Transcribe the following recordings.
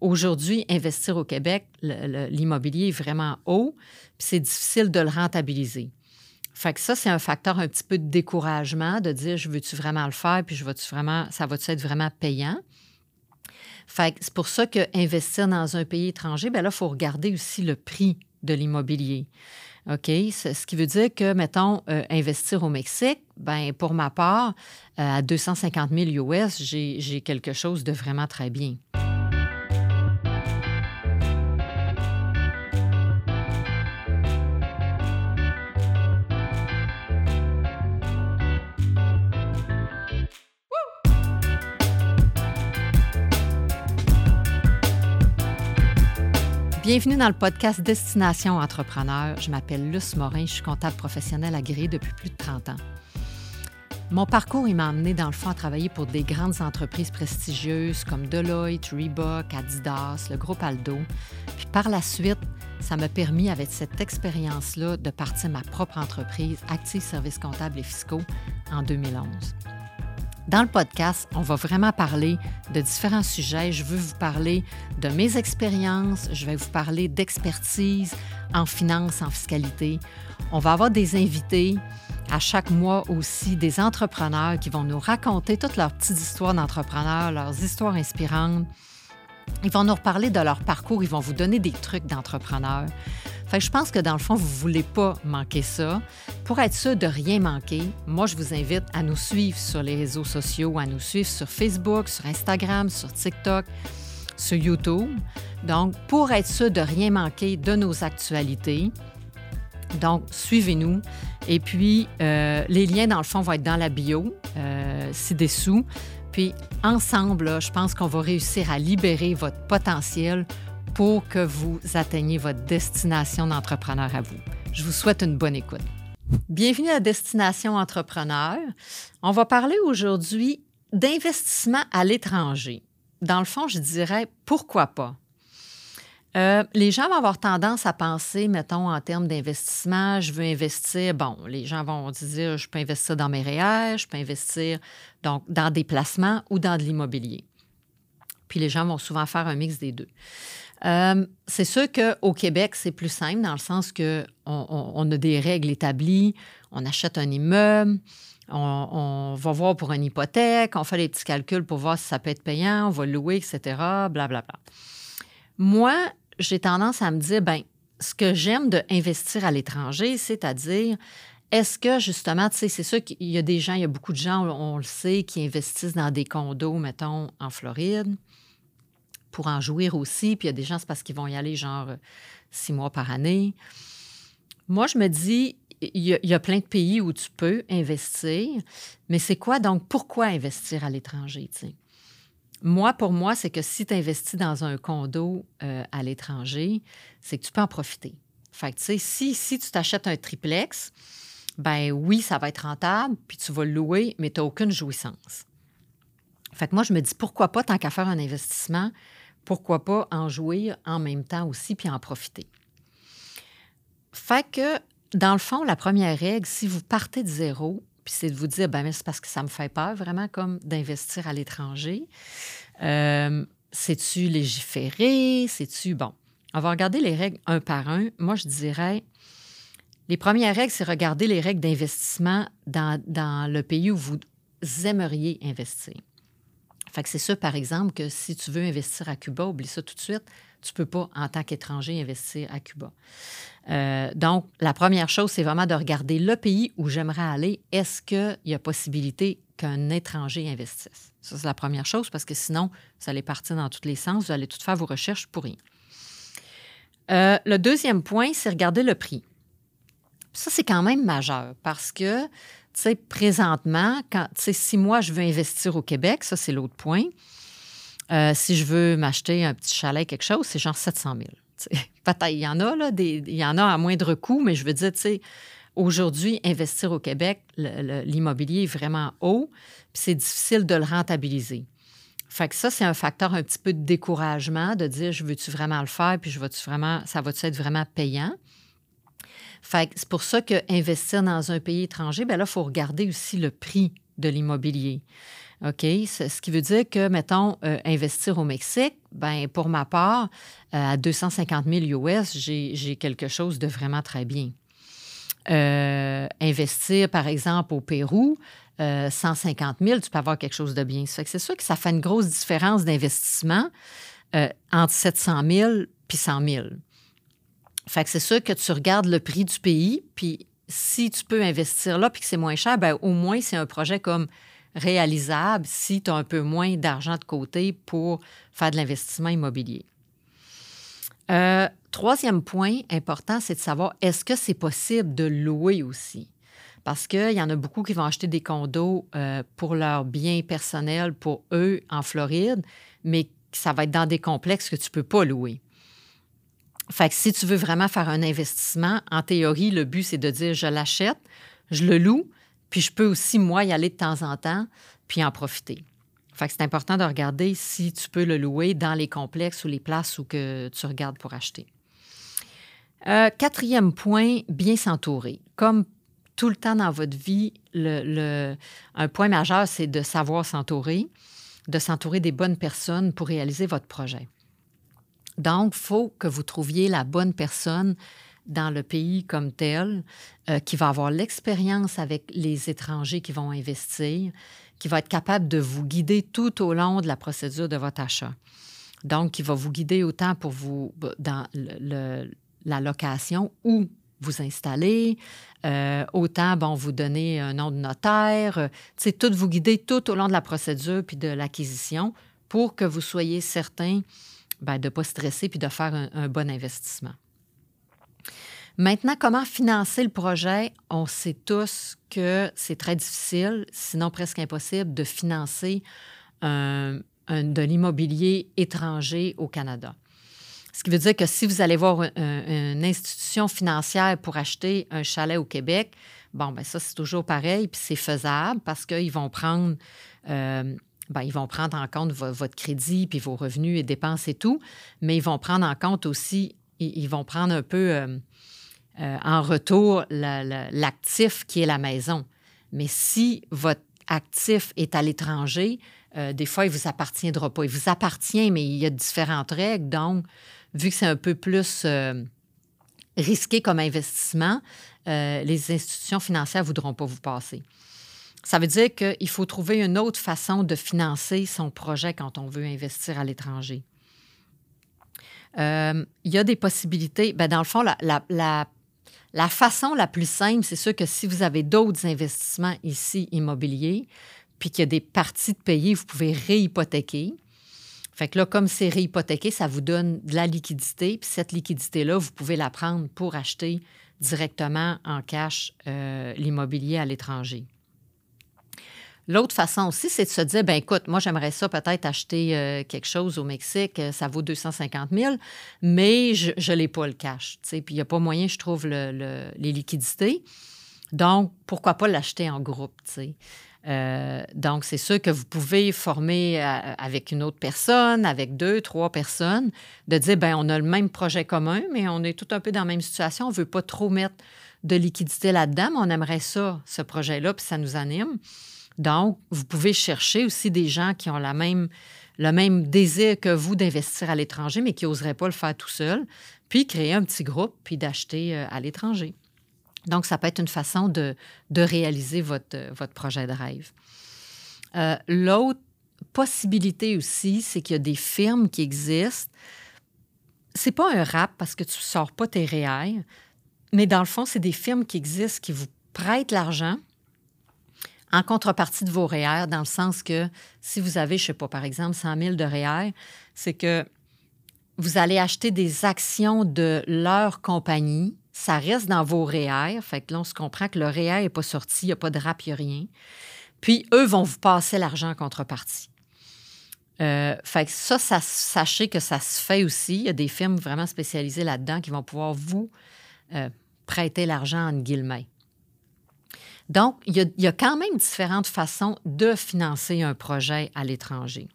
Aujourd'hui, investir au Québec, l'immobilier est vraiment haut, puis c'est difficile de le rentabiliser. Fait que ça, c'est un facteur un petit peu de découragement, de dire, je veux-tu vraiment le faire, puis je veux-tu vraiment, ça va-tu être vraiment payant? Fait que c'est pour ça qu'investir dans un pays étranger, bien là, il faut regarder aussi le prix de l'immobilier. OK? Ce qui veut dire que, mettons, euh, investir au Mexique, ben pour ma part, euh, à 250 000 US, j'ai quelque chose de vraiment très bien. Bienvenue dans le podcast Destination Entrepreneur. Je m'appelle Luce Morin, je suis comptable professionnel agréé depuis plus de 30 ans. Mon parcours, m'a amené dans le fond à travailler pour des grandes entreprises prestigieuses comme Deloitte, Reebok, Adidas, le groupe Aldo. Puis par la suite, ça m'a permis, avec cette expérience-là, de partir ma propre entreprise, Active Services comptables et fiscaux, en 2011. Dans le podcast, on va vraiment parler de différents sujets. Je veux vous parler de mes expériences, je vais vous parler d'expertise en finance, en fiscalité. On va avoir des invités à chaque mois aussi, des entrepreneurs qui vont nous raconter toutes leurs petites histoires d'entrepreneurs, leurs histoires inspirantes. Ils vont nous reparler de leur parcours, ils vont vous donner des trucs d'entrepreneurs. Fait je pense que dans le fond, vous ne voulez pas manquer ça. Pour être sûr de rien manquer, moi, je vous invite à nous suivre sur les réseaux sociaux, à nous suivre sur Facebook, sur Instagram, sur TikTok, sur YouTube. Donc, pour être sûr de rien manquer de nos actualités, donc, suivez-nous. Et puis, euh, les liens, dans le fond, vont être dans la bio, euh, ci-dessous. Puis, ensemble, je pense qu'on va réussir à libérer votre potentiel pour que vous atteigniez votre destination d'entrepreneur à vous. Je vous souhaite une bonne écoute. Bienvenue à Destination Entrepreneur. On va parler aujourd'hui d'investissement à l'étranger. Dans le fond, je dirais pourquoi pas? Euh, les gens vont avoir tendance à penser, mettons, en termes d'investissement, je veux investir, bon, les gens vont dire, je peux investir dans mes REER, je peux investir donc dans des placements ou dans de l'immobilier. Puis les gens vont souvent faire un mix des deux. Euh, c'est sûr qu'au Québec, c'est plus simple dans le sens qu'on on, a des règles établies. On achète un immeuble, on, va voir pour une hypothèque, on fait les petits calculs pour voir si ça peut être payant, on va louer, etc., blablabla. Bla, Moi, j'ai tendance à me dire, ben ce que j'aime d'investir à l'étranger, c'est-à-dire, est-ce que justement, tu sais, c'est sûr qu'il y a des gens, il y a beaucoup de gens, on le sait, qui investissent dans des condos, mettons, en Floride pour en jouir aussi. Puis il y a des gens, c'est parce qu'ils vont y aller genre euh, six mois par année. Moi, je me dis, il y, a, plein de pays où tu peux investir, mais c'est quoi donc, pourquoi investir à l'étranger? Moi, pour moi, c'est que si tu investis dans un condo euh, à l'étranger, c'est que tu peux en profiter. Fait que, si, si tu t'achètes un triplex, ben oui, ça va être rentable, puis tu vas le louer, mais tu n'as aucune jouissance. Fait que moi, je me dis, pourquoi pas, tant qu'à faire un investissement, pourquoi pas en jouer en même temps aussi puis en profiter. Fait que, dans le fond, la première règle, si vous partez de zéro, puis c'est de vous dire, ben c'est parce que ça me fait peur vraiment comme d'investir à l'étranger. Euh, c'est-tu légiféré? C'est-tu, bon, on va regarder les règles un par un. Moi, je dirais, les premières règles, c'est regarder les règles d'investissement dans, dans le pays où vous aimeriez investir. C'est ça, par exemple, que si tu veux investir à Cuba, oublie ça tout de suite, tu ne peux pas, en tant qu'étranger, investir à Cuba. Euh, donc, la première chose, c'est vraiment de regarder le pays où j'aimerais aller. Est-ce qu'il y a possibilité qu'un étranger investisse? Ça, c'est la première chose, parce que sinon, vous allez partir dans tous les sens, vous allez tout faire vos recherches pour rien. Euh, le deuxième point, c'est regarder le prix. Ça, c'est quand même majeur parce que sais, présentement, quand, si moi, je veux investir au Québec, ça, c'est l'autre point. Euh, si je veux m'acheter un petit chalet, quelque chose, c'est genre 700 000. Peut-être, il y en a, là, il y en a à moindre coût, mais je veux dire, tu sais, aujourd'hui, investir au Québec, l'immobilier est vraiment haut, puis c'est difficile de le rentabiliser. Fait que ça, c'est un facteur un petit peu de découragement, de dire, je veux-tu vraiment le faire, puis je veux-tu vraiment, ça va-tu être vraiment payant? C'est pour ça qu'investir dans un pays étranger, bien là, il faut regarder aussi le prix de l'immobilier. OK? Ce qui veut dire que, mettons, euh, investir au Mexique, ben pour ma part, euh, à 250 000 US, j'ai quelque chose de vraiment très bien. Euh, investir, par exemple, au Pérou, 150 000, tu peux avoir quelque chose de bien. c'est sûr que ça fait une grosse différence d'investissement entre 700 000 puis 100 000. Fait que c'est sûr que tu regardes le prix du pays, puis si tu peux investir là puis que c'est moins cher, ben au moins c'est un projet comme réalisable si tu as un peu moins d'argent de côté pour faire de l'investissement immobilier. Euh, troisième point important, c'est de savoir est-ce que c'est possible de louer aussi? Parce qu'il y en a beaucoup qui vont acheter des condos euh, pour leurs biens personnels, pour eux, en Floride, mais ça va être dans des complexes que tu ne peux pas louer. Fait que si tu veux vraiment faire un investissement, en théorie, le but, c'est de dire je l'achète, je le loue, puis je peux aussi, moi, y aller de temps en temps, puis en profiter. Fait que c'est important de regarder si tu peux le louer dans les complexes ou les places où que tu regardes pour acheter. Euh, quatrième point, bien s'entourer. Comme tout le temps dans votre vie, un point majeur, c'est de savoir s'entourer, de s'entourer des bonnes personnes pour réaliser votre projet. Donc, il faut que vous trouviez la bonne personne dans le pays comme tel, euh, qui va avoir l'expérience avec les étrangers qui vont investir, qui va être capable de vous guider tout au long de la procédure de votre achat. Donc, qui va vous guider autant pour vous dans la location où vous installer, euh, autant bon, vous donner un nom de notaire, c'est euh, tout vous guider tout au long de la procédure puis de l'acquisition pour que vous soyez certain ben, de ne pas stresser puis de faire un bon investissement. Maintenant, comment financer le projet? On sait tous que c'est très difficile, sinon presque impossible, de financer de l'immobilier étranger au Canada. Ce qui veut dire que si vous allez voir une, institution financière pour acheter un chalet au Québec, bon, ben ça, c'est toujours pareil, puis c'est faisable parce qu'ils vont prendre. Euh, ben, ils vont prendre en compte votre crédit, puis vos revenus et dépenses et tout, mais ils vont prendre en compte aussi, ils, vont prendre un peu euh, euh, en retour l'actif qui est la maison. Mais si votre actif est à l'étranger, euh, des fois, il ne vous appartiendra pas. Il vous appartient, mais il y a différentes règles. Donc, vu que c'est un peu plus risqué comme investissement, les institutions financières ne voudront pas vous passer. Ça veut dire qu'il faut trouver une autre façon de financer son projet quand on veut investir à l'étranger. il y a des possibilités. Bien, dans le fond, la, façon la plus simple, c'est sûr que si vous avez d'autres investissements ici immobiliers, puis qu'il y a des parties de payer, vous pouvez réhypothéquer. Fait que là, comme c'est réhypothéqué, ça vous donne de la liquidité. Puis cette liquidité-là, vous pouvez la prendre pour acheter directement en cash euh, l'immobilier à l'étranger. L'autre façon aussi, c'est de se dire, ben écoute, moi, j'aimerais ça peut-être acheter euh, quelque chose au Mexique, euh, ça vaut 250 000, mais je ne l'ai pas le cash. Puis il n'y a pas moyen, je trouve, les liquidités. Donc, pourquoi pas l'acheter en groupe? Euh, donc, c'est sûr que vous pouvez former avec une autre personne, avec deux, trois personnes, de dire, ben on a le même projet commun, mais on est tout un peu dans la même situation. On ne veut pas trop mettre de liquidité là-dedans, mais on aimerait ça, ce projet-là, puis ça nous anime. Donc, vous pouvez chercher aussi des gens qui ont le même désir que vous d'investir à l'étranger, mais qui n'oseraient pas le faire tout seul, puis créer un petit groupe, puis d'acheter euh, à l'étranger. Donc, ça peut être une façon de, réaliser votre, votre, projet de rêve. Euh, l'autre possibilité aussi, c'est qu'il y a des firmes qui existent. C'est pas un rap parce que tu sors pas tes REER, mais dans le fond, c'est des firmes qui existent qui vous prêtent l'argent en contrepartie de vos REER, dans le sens que si vous avez, je ne sais pas, par exemple, 100 000 de REER, c'est que vous allez acheter des actions de leur compagnie. Ça reste dans vos REER. Fait que là, on se comprend que le REER n'est pas sorti, il n'y a pas de rap, il n'y a rien. Puis, eux vont vous passer l'argent en contrepartie. Euh, fait que ça, sachez que ça se fait aussi. Il y a des firmes vraiment spécialisées là-dedans qui vont pouvoir vous euh, prêter l'argent en guillemets. Donc, il y, a, quand même différentes façons de financer un projet à l'étranger.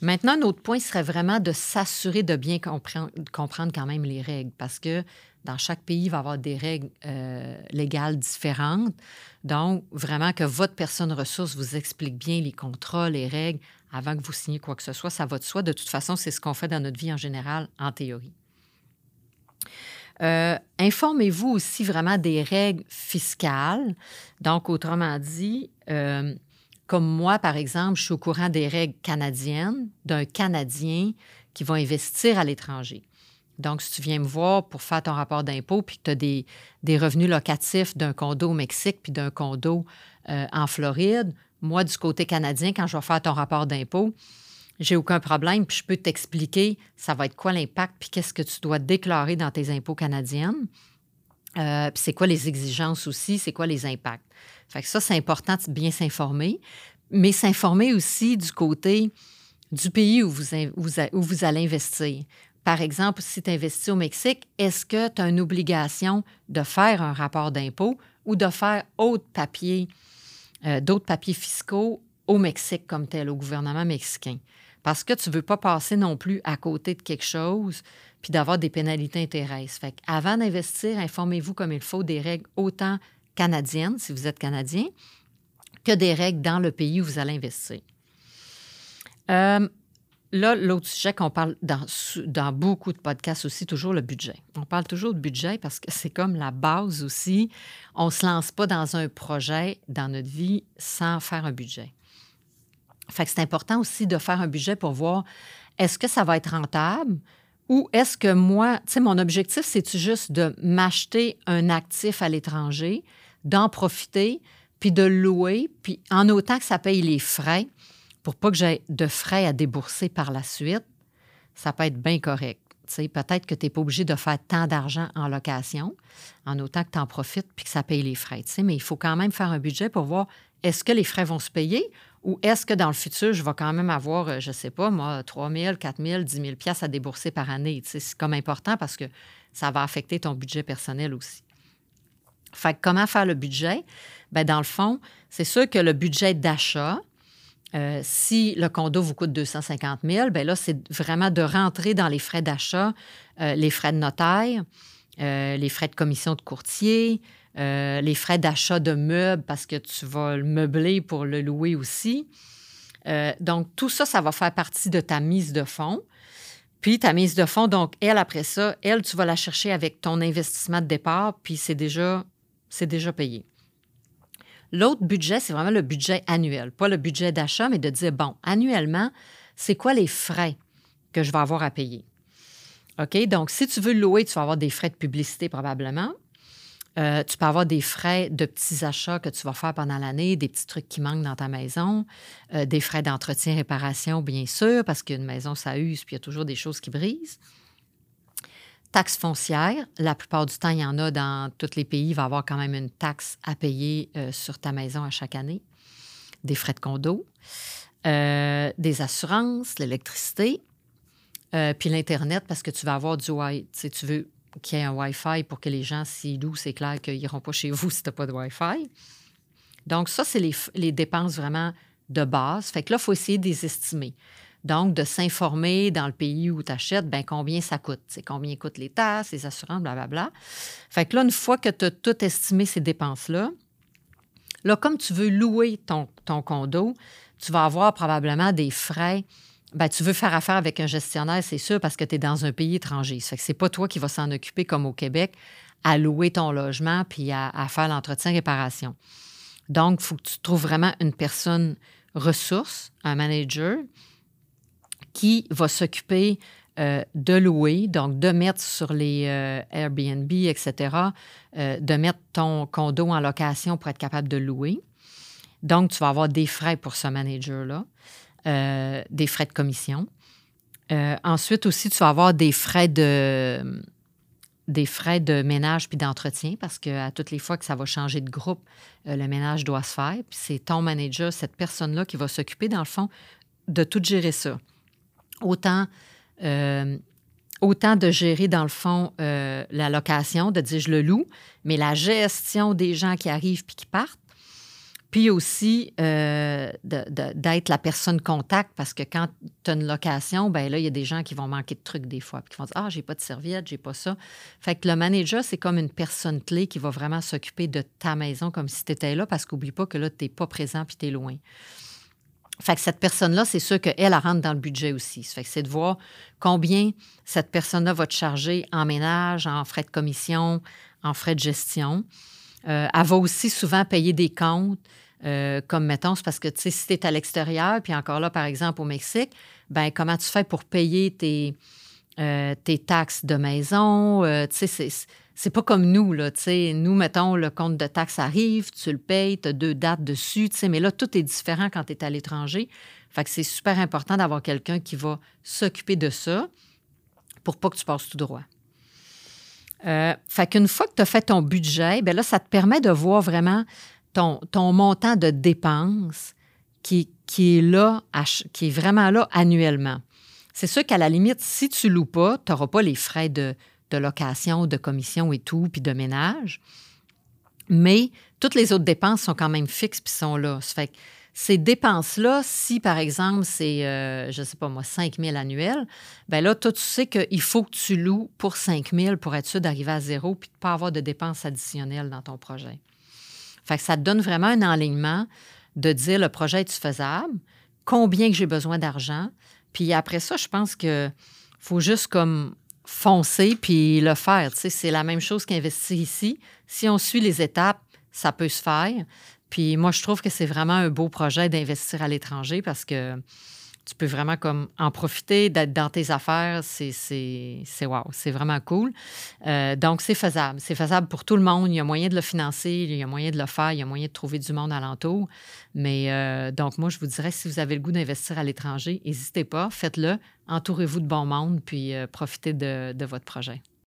Maintenant, un autre point serait vraiment de s'assurer de bien comprendre quand même les règles, parce que dans chaque pays, il va y avoir des règles euh, légales différentes. Donc, vraiment que votre personne ressource vous explique bien les contrats, les règles, avant que vous signiez quoi que ce soit, ça va de soi. De toute façon, c'est ce qu'on fait dans notre vie en général, en théorie. Euh, informez-vous aussi vraiment des règles fiscales. Donc, autrement dit, euh, comme moi, par exemple, je suis au courant des règles canadiennes d'un Canadien qui va investir à l'étranger. Donc, si tu viens me voir pour faire ton rapport d'impôt, puis que tu as des, des, revenus locatifs d'un condo au Mexique puis d'un condo euh, en Floride, moi, du côté canadien, quand je vais faire ton rapport d'impôt, j'ai aucun problème, puis je peux t'expliquer ça va être quoi l'impact, puis qu'est-ce que tu dois déclarer dans tes impôts canadiennes. Euh, puis c'est quoi les exigences aussi, c'est quoi les impacts. Fait que ça, c'est important de bien s'informer, mais s'informer aussi du côté du pays où vous, où vous allez investir. Par exemple, si tu investis au Mexique, est-ce que tu as une obligation de faire un rapport d'impôt ou de faire autre papier, euh, d'autres papiers fiscaux au Mexique comme tel, au gouvernement mexicain? Parce que tu veux pas passer non plus à côté de quelque chose puis d'avoir des pénalités intéressantes. Fait avant d'investir, informez-vous comme il faut des règles autant canadiennes, si vous êtes Canadien, que des règles dans le pays où vous allez investir. Euh, Là, l'autre sujet qu'on parle dans, dans, beaucoup de podcasts aussi, toujours le budget. On parle toujours de budget parce que c'est comme la base aussi. On ne se lance pas dans un projet dans notre vie sans faire un budget. Fait que c'est important aussi de faire un budget pour voir est-ce que ça va être rentable ou est-ce que moi, tu sais, mon objectif, c'est juste de m'acheter un actif à l'étranger, d'en profiter, puis de louer, puis en autant que ça paye les frais pour pas que j'ai de frais à débourser par la suite, ça peut être bien correct. Peut-être que tu n'es pas obligé de faire tant d'argent en location, en autant que tu en profites puis que ça paye les frais. Mais il faut quand même faire un budget pour voir est-ce que les frais vont se payer ou est-ce que dans le futur, je vais quand même avoir, euh, je ne sais pas, moi, 3 000, 4 000, 10 000 à débourser par année? C'est comme important parce que ça va affecter ton budget personnel aussi. Fait que comment faire le budget? Bien, dans le fond, c'est sûr que le budget d'achat, euh, si le condo vous coûte 250 000, bien là, c'est vraiment de rentrer dans les frais d'achat, euh, les frais de notaire, les frais de commission de courtier, les frais d'achat de meubles parce que tu vas le meubler pour le louer aussi. donc, tout ça, ça va faire partie de ta mise de fonds. Puis ta mise de fonds, donc, elle, après ça, elle, tu vas la chercher avec ton investissement de départ, puis c'est déjà, c'est déjà payé. L'autre budget, c'est vraiment le budget annuel, pas le budget d'achat, mais de dire, bon, annuellement, c'est quoi les frais que je vais avoir à payer? OK? Donc, si tu veux louer, tu vas avoir des frais de publicité probablement. Euh, tu peux avoir des frais de petits achats que tu vas faire pendant l'année, des petits trucs qui manquent dans ta maison, euh, des frais d'entretien, réparation, bien sûr, parce qu'une maison, ça use, puis il y a toujours des choses qui brisent. Taxe foncière, la plupart du temps, il y en a dans tous les pays. Il va y avoir quand même une taxe à payer euh, sur ta maison à chaque année. Des frais de condo, des assurances, l'électricité, puis l'Internet parce que tu vas avoir du Wi-Fi. Tu veux qu'il y un Wi-Fi pour que les gens s'y louent. C'est clair qu'ils n'iront pas chez vous si tu n'as pas de Wi-Fi. Donc, ça, c'est les, les, dépenses vraiment de base. Fait que là, il faut essayer de les estimer. Donc, de s'informer dans le pays où tu achètes, ben, combien ça coûte. C'est combien coûtent les tasses, les assurances, blablabla. Fait que là, une fois que tu as tout estimé ces dépenses-là, là, comme tu veux louer ton condo, tu vas avoir probablement des frais. Ben, tu veux faire affaire avec un gestionnaire, c'est sûr, parce que tu es dans un pays étranger. Ça fait que c'est pas toi qui vas s'en occuper comme au Québec à louer ton logement puis à, faire l'entretien-réparation. Donc, il faut que tu trouves vraiment une personne ressource, un manager, qui va s'occuper euh, de louer, donc de mettre sur les euh, Airbnb, etc., euh, de mettre ton condo en location pour être capable de louer. Donc, tu vas avoir des frais pour ce manager-là, des frais de commission. ensuite aussi, tu vas avoir des frais de frais de ménage puis d'entretien parce qu'à toutes les fois que ça va changer de groupe, le ménage doit se faire. C'est ton manager, cette personne-là qui va s'occuper, dans le fond, de tout gérer ça autant, euh, de gérer, dans le fond, euh, la location, de dire je le loue, mais la gestion des gens qui arrivent puis qui partent, Puis aussi, euh, d'être la personne contact, parce que quand tu as une location, ben là, il y a des gens qui vont manquer de trucs des fois, puis qui vont dire Ah, j'ai pas de serviette, j'ai pas ça. Fait que le manager, c'est comme une personne clé qui va vraiment s'occuper de ta maison comme si tu étais là, parce qu'oublie pas que là, tu n'es pas présent puis tu es loin. Fait que cette personne-là, c'est sûr qu'elle, elle rentre dans le budget aussi. Fait que c'est de voir combien cette personne-là va te charger en ménage, en frais de commission, en frais de gestion. Euh, elle va aussi souvent payer des comptes. Euh, comme mettons, c'est parce que si tu es à l'extérieur, puis encore là, par exemple, au Mexique, ben comment tu fais pour payer tes, euh, tes taxes de maison? tu sais, c'est pas comme nous, là. Tu sais, nous, mettons, le compte de taxes arrive, tu le payes, tu as deux dates dessus, tu sais, mais là, tout est différent quand tu es à l'étranger. Fait que c'est super important d'avoir quelqu'un qui va s'occuper de ça pour pas que tu passes tout droit. Euh, fait qu'une fois que tu as fait ton budget, bien là, ça te permet de voir vraiment ton, ton montant de dépenses qui, qui, est là, qui est vraiment là annuellement. C'est sûr qu'à la limite, si tu loues pas, tu n'auras pas les frais de, de, location, de commission et tout, puis de ménage. Mais toutes les autres dépenses sont quand même fixes puis sont là. Ces dépenses-là, si par exemple c'est, euh, je ne sais pas moi, 5 000 annuels, bien là, toi, tu sais qu'il faut que tu loues pour 5 000 pour être sûr d'arriver à zéro puis de ne pas avoir de dépenses additionnelles dans ton projet. Fait ça te donne vraiment un enlignement de dire le projet est faisable, combien que j'ai besoin d'argent. Puis après ça, je pense que faut juste comme foncer puis le faire. Tu c'est la même chose qu'investir ici. Si on suit les étapes, ça peut se faire. Puis moi, je trouve que c'est vraiment un beau projet d'investir à l'étranger parce que tu peux vraiment comme en profiter, d'être dans tes affaires. C'est, wow, c'est vraiment cool. Euh, donc, c'est faisable. C'est faisable pour tout le monde. Il y a moyen de le financer, il y a moyen de le faire, il y a moyen de trouver du monde alentour. Mais euh, donc, moi, je vous dirais, si vous avez le goût d'investir à l'étranger, n'hésitez pas, faites-le. Entourez-vous de bon monde, puis euh, profitez de votre projet.